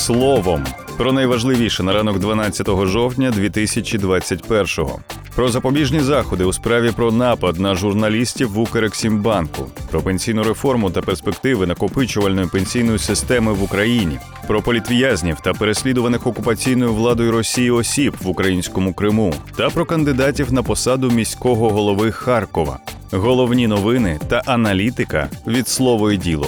словом. Про найважливіше на ранок 12 жовтня 2021-го. Про запобіжні заходи у справі про напад на журналістів в Укрексімбанку, про пенсійну реформу та перспективи накопичувальної пенсійної системи в Україні, про політв'язнів та переслідуваних окупаційною владою Росії осіб в українському Криму та про кандидатів на посаду міського голови Харкова. Головні новини та аналітика від слово і діло.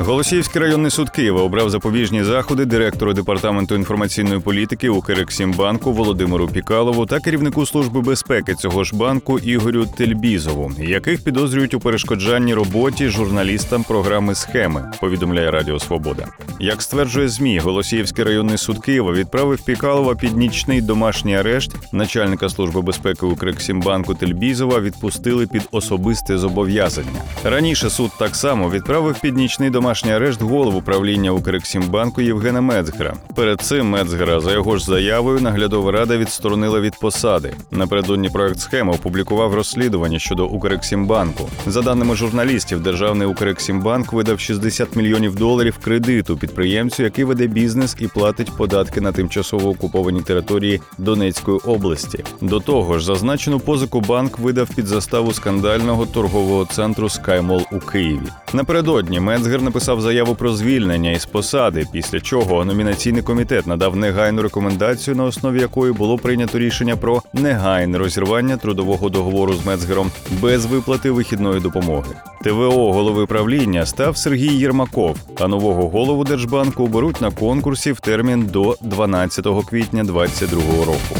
Голосіївський районний суд Києва обрав запобіжні заходи директору департаменту інформаційної політики Укрексімбанку Володимиру Пікалову та керівнику служби безпеки цього ж банку Ігорю Тельбізову, яких підозрюють у перешкоджанні роботі журналістам програми схеми. Повідомляє Радіо Свобода. Як стверджує змі, Голосіївський районний суд Києва відправив Пікалова під нічний домашній арешт. Начальника служби безпеки Укрексімбанку Тельбізова відпустили під особисте зобов'язання. Раніше суд так само відправив під нічний домашній домашній арешт голову правління Укрексімбанку Євгена Мецгера. Перед цим Мецгера за його ж заявою наглядова рада відсторонила від посади. Напередодні проект схеми опублікував розслідування щодо Укрексімбанку. За даними журналістів, державний Укрексімбанк видав 60 мільйонів доларів кредиту підприємцю, який веде бізнес і платить податки на тимчасово окуповані території Донецької області. До того ж, зазначену позику банк видав під заставу скандального торгового центру Скаймол у Києві. Напередодні Мецгер написав написав заяву про звільнення із посади, після чого номінаційний комітет надав негайну рекомендацію, на основі якої було прийнято рішення про негайне розірвання трудового договору з Мецгером без виплати вихідної допомоги. ТВО голови правління став Сергій Єрмаков, а нового голову Держбанку оберуть на конкурсі в термін до 12 квітня 2022 року.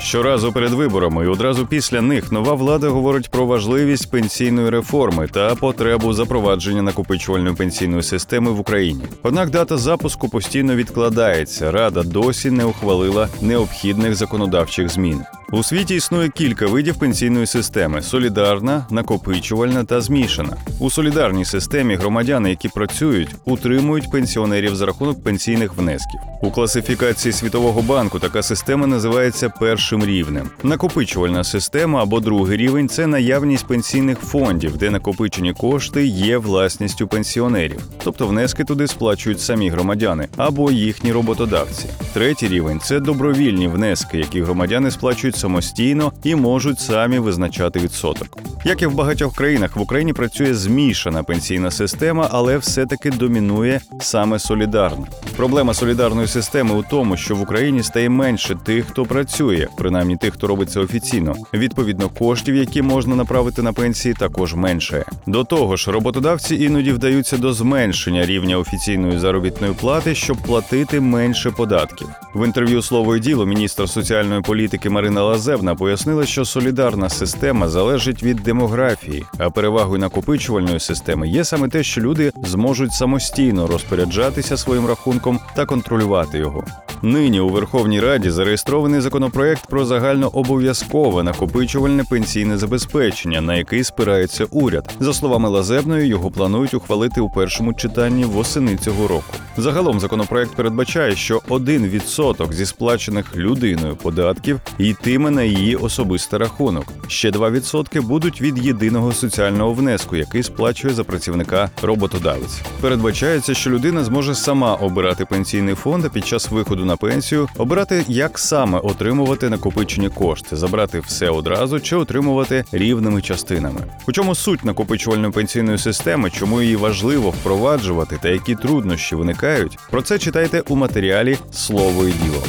Щоразу перед виборами і одразу після них нова влада говорить про важливість пенсійної реформи та потребу запровадження накопичувальної пенсійної системи в Україні. Однак дата запуску постійно відкладається. Рада досі не ухвалила необхідних законодавчих змін. У світі існує кілька видів пенсійної системи: солідарна, накопичувальна та змішана. У солідарній системі громадяни, які працюють, утримують пенсіонерів за рахунок пенсійних внесків. У класифікації Світового банку така система називається першим рівнем. Накопичувальна система або другий рівень це наявність пенсійних фондів, де накопичені кошти є власністю пенсіонерів, тобто внески туди сплачують самі громадяни або їхні роботодавці. Третій рівень це добровільні внески, які громадяни сплачують самостійно і можуть самі визначати відсоток. Як і в багатьох країнах, в Україні працює змішана пенсійна система, але все-таки домінує саме солідарна. Проблема солідарної системи у тому, що в Україні стає менше тих, хто працює, принаймні тих, хто робить це офіційно. Відповідно, коштів, які можна направити на пенсії, також менше. До того ж, роботодавці іноді вдаються до зменшення рівня офіційної заробітної плати, щоб платити менше податків. В інтерв'ю слово і діло міністр соціальної політики Марина Лазевна пояснила, що солідарна система залежить від демографії, а перевагою накопичувальної системи є саме те, що люди зможуть самостійно розпоряджатися своїм рахунком та контролювати його. Нині у Верховній Раді зареєстрований законопроект про загальнообов'язкове накопичувальне пенсійне забезпечення, на який спирається уряд. За словами Лазебної, його планують ухвалити у першому читанні восени цього року. Загалом законопроект передбачає, що 1% зі сплачених людиною податків йтиме на її особистий рахунок. Ще 2% будуть від єдиного соціального внеску, який сплачує за працівника роботодавець. Передбачається, що людина зможе сама обирати пенсійний фонд а під час виходу на пенсію, обирати, як саме отримувати накопичені кошти, забрати все одразу чи отримувати рівними частинами. У чому суть накопичувальної пенсійної системи, чому її важливо впроваджувати та які труднощі виникають, про це читайте у матеріалі Слово і діло.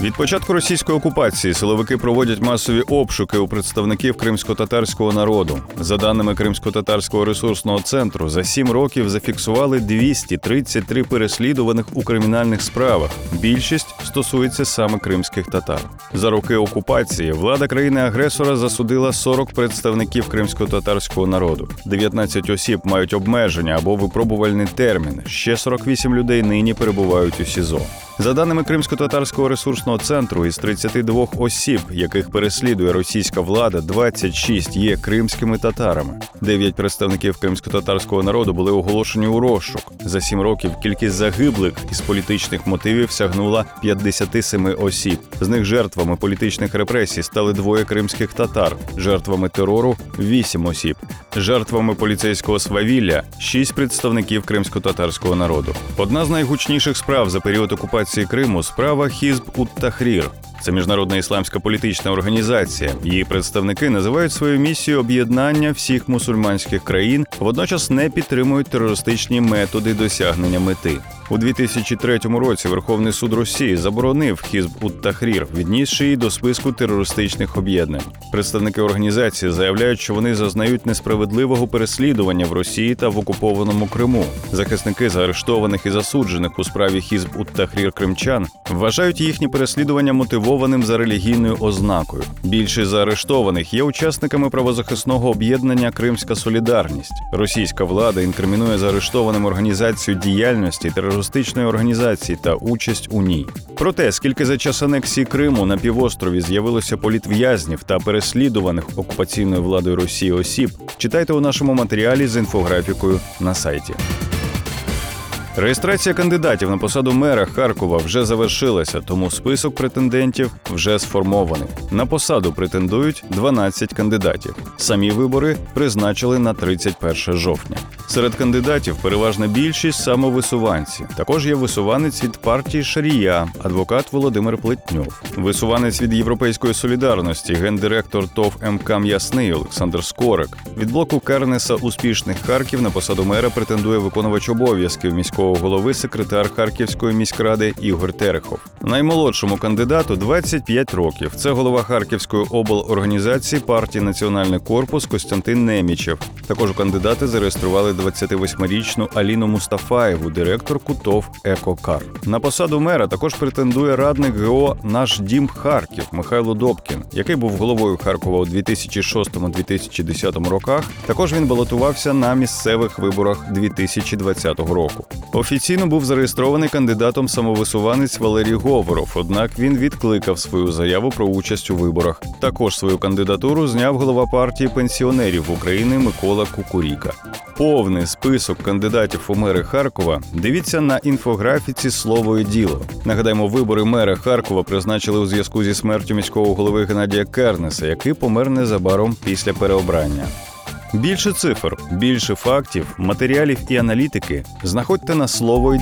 Від початку російської окупації силовики проводять масові обшуки у представників кримсько-татарського народу. За даними кримсько-татарського ресурсного центру, за сім років зафіксували 233 переслідуваних у кримінальних справах. Більшість стосується саме кримських татар. За роки окупації влада країни-агресора засудила 40 представників кримсько-татарського народу. 19 осіб мають обмеження або випробувальний термін. Ще 48 людей нині перебувають у СІЗО. За даними кримсько-татарського ресурсного обласного центру із 32 осіб, яких переслідує російська влада, 26 є кримськими татарами. Дев'ять представників кримсько-татарського народу були оголошені у розшук. За сім років кількість загиблих із політичних мотивів сягнула 57 осіб. З них жертвами політичних репресій стали двоє кримських татар, жертвами терору 8 осіб, жертвами поліцейського свавілля 6 представників кримсько-татарського народу. Одна з найгучніших справ за період окупації Криму справа Хізб Тахрір. Це міжнародна ісламська політична організація. Її представники називають свою місію об'єднання всіх мусульманських країн, водночас не підтримують терористичні методи досягнення мети. У 2003 році Верховний суд Росії заборонив Хізб ут Тахрір, віднісши її до списку терористичних об'єднань. Представники організації заявляють, що вони зазнають несправедливого переслідування в Росії та в окупованому Криму. Захисники заарештованих і засуджених у справі Хізб ут Тахрір кримчан вважають їхні переслідування мотивованим за релігійною ознакою. Більшість заарештованих є учасниками правозахисного об'єднання Кримська Солідарність. Російська влада інкримінує заарештованим організацію діяльності терористичної організації та участь у ній. Проте, скільки за час анексії Криму на півострові з'явилося політв'язнів та переслідуваних окупаційною владою Росії осіб, читайте у нашому матеріалі з інфографікою на сайті. Реєстрація кандидатів на посаду мера Харкова вже завершилася, тому список претендентів вже сформований. На посаду претендують 12 кандидатів. Самі вибори призначили на 31 жовтня. Серед кандидатів переважна більшість самовисуванці. Також є висуванець від партії Шарія, адвокат Володимир Плетньов, висуванець від Європейської солідарності, гендиректор ТОВ МК М'ясний Олександр Скорик. Від блоку Кернеса успішних Харків на посаду мера претендує виконувач обов'язків міського голови секретар Харківської міськради Ігор Терехов. Наймолодшому кандидату 25 років. Це голова Харківської облорганізації партії Національний корпус Костянтин Немічев. Також кандидати зареєстрували 28-річну Аліну Мустафаєву, директорку ТОВ «Екокар». На посаду мера також претендує радник ГО Наш дім Харків Михайло Добкін, який був головою Харкова у 2006-2010 роках. Також він балотувався на місцевих виборах 2020 року. Офіційно був зареєстрований кандидатом самовисуванець Валерій Говоров, однак він відкликав свою заяву про участь у виборах. Також свою кандидатуру зняв голова партії пенсіонерів України Микола Кукуріка. Повний список кандидатів у мери Харкова дивіться на інфографіці Слово і діло. Нагадаємо, вибори мера Харкова призначили у зв'язку зі смертю міського голови Геннадія Кернеса, який помер незабаром після переобрання. Більше цифр, більше фактів, матеріалів і аналітики знаходьте на слово.